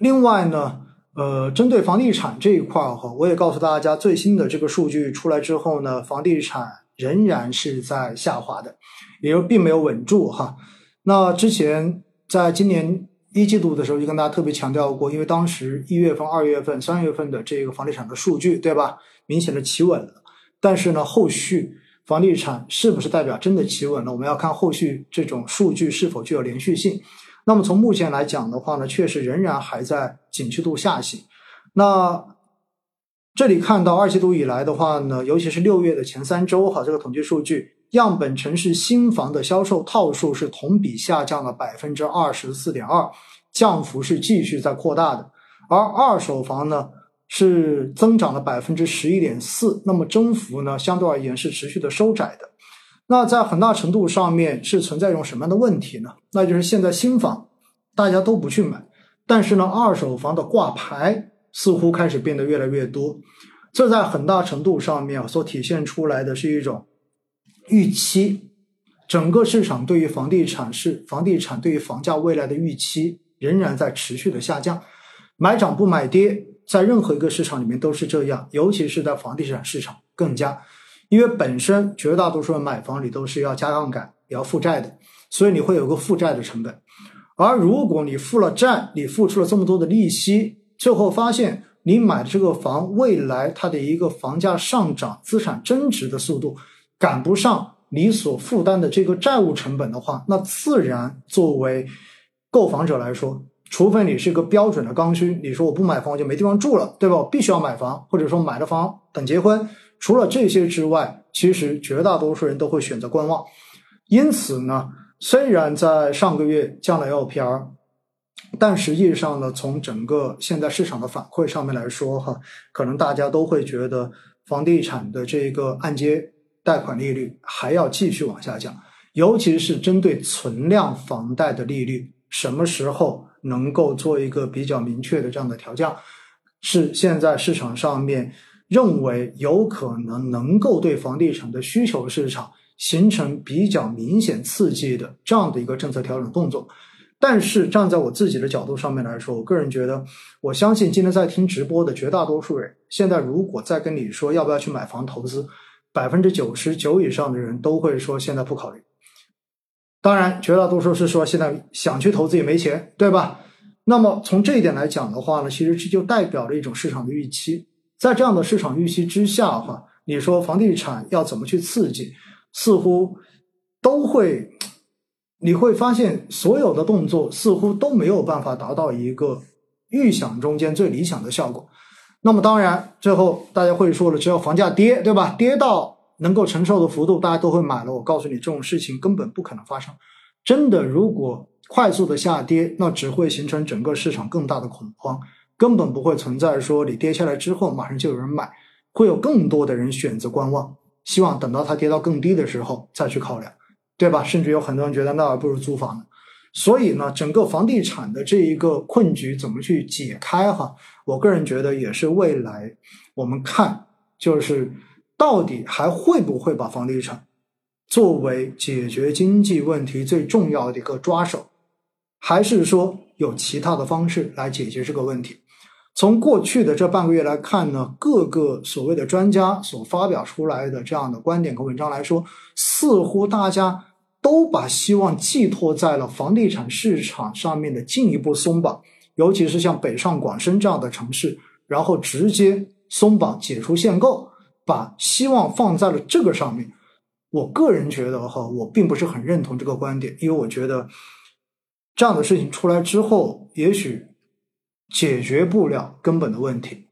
另外呢，呃，针对房地产这一块哈，我也告诉大家，最新的这个数据出来之后呢，房地产仍然是在下滑的，也就并没有稳住哈。那之前在今年一季度的时候，就跟大家特别强调过，因为当时一月份、二月份、三月份的这个房地产的数据，对吧，明显的企稳了。但是呢，后续房地产是不是代表真的企稳了？我们要看后续这种数据是否具有连续性。那么从目前来讲的话呢，确实仍然还在景气度下行。那这里看到二季度以来的话呢，尤其是六月的前三周哈，这个统计数据，样本城市新房的销售套数是同比下降了百分之二十四点二，降幅是继续在扩大的。而二手房呢是增长了百分之十一点四，那么增幅呢相对而言是持续的收窄的。那在很大程度上面是存在一种什么样的问题呢？那就是现在新房大家都不去买，但是呢，二手房的挂牌似乎开始变得越来越多。这在很大程度上面所体现出来的是一种预期，整个市场对于房地产是房地产对于房价未来的预期仍然在持续的下降，买涨不买跌，在任何一个市场里面都是这样，尤其是在房地产市场更加。因为本身绝大多数人买房你都是要加杠杆、也要负债的，所以你会有个负债的成本。而如果你付了债，你付出了这么多的利息，最后发现你买的这个房未来它的一个房价上涨、资产增值的速度赶不上你所负担的这个债务成本的话，那自然作为购房者来说，除非你是一个标准的刚需，你说我不买房我就没地方住了，对吧？我必须要买房，或者说买了房等结婚。除了这些之外，其实绝大多数人都会选择观望。因此呢，虽然在上个月降了 LPR，但实际上呢，从整个现在市场的反馈上面来说，哈，可能大家都会觉得房地产的这个按揭贷款利率还要继续往下降，尤其是针对存量房贷的利率，什么时候能够做一个比较明确的这样的调降，是现在市场上面。认为有可能能够对房地产的需求市场形成比较明显刺激的这样的一个政策调整动作，但是站在我自己的角度上面来说，我个人觉得，我相信今天在听直播的绝大多数人，现在如果再跟你说要不要去买房投资，百分之九十九以上的人都会说现在不考虑。当然，绝大多数是说现在想去投资也没钱，对吧？那么从这一点来讲的话呢，其实这就代表了一种市场的预期。在这样的市场预期之下，哈，你说房地产要怎么去刺激，似乎都会，你会发现所有的动作似乎都没有办法达到一个预想中间最理想的效果。那么当然，最后大家会说了，只要房价跌，对吧？跌到能够承受的幅度，大家都会买了。我告诉你，这种事情根本不可能发生。真的，如果快速的下跌，那只会形成整个市场更大的恐慌。根本不会存在说你跌下来之后马上就有人买，会有更多的人选择观望，希望等到它跌到更低的时候再去考量，对吧？甚至有很多人觉得那还不如租房呢。所以呢，整个房地产的这一个困局怎么去解开？哈，我个人觉得也是未来我们看就是到底还会不会把房地产作为解决经济问题最重要的一个抓手，还是说有其他的方式来解决这个问题？从过去的这半个月来看呢，各个所谓的专家所发表出来的这样的观点和文章来说，似乎大家都把希望寄托在了房地产市场上面的进一步松绑，尤其是像北上广深这样的城市，然后直接松绑解除限购，把希望放在了这个上面。我个人觉得哈，我并不是很认同这个观点，因为我觉得这样的事情出来之后，也许。解决不了根本的问题，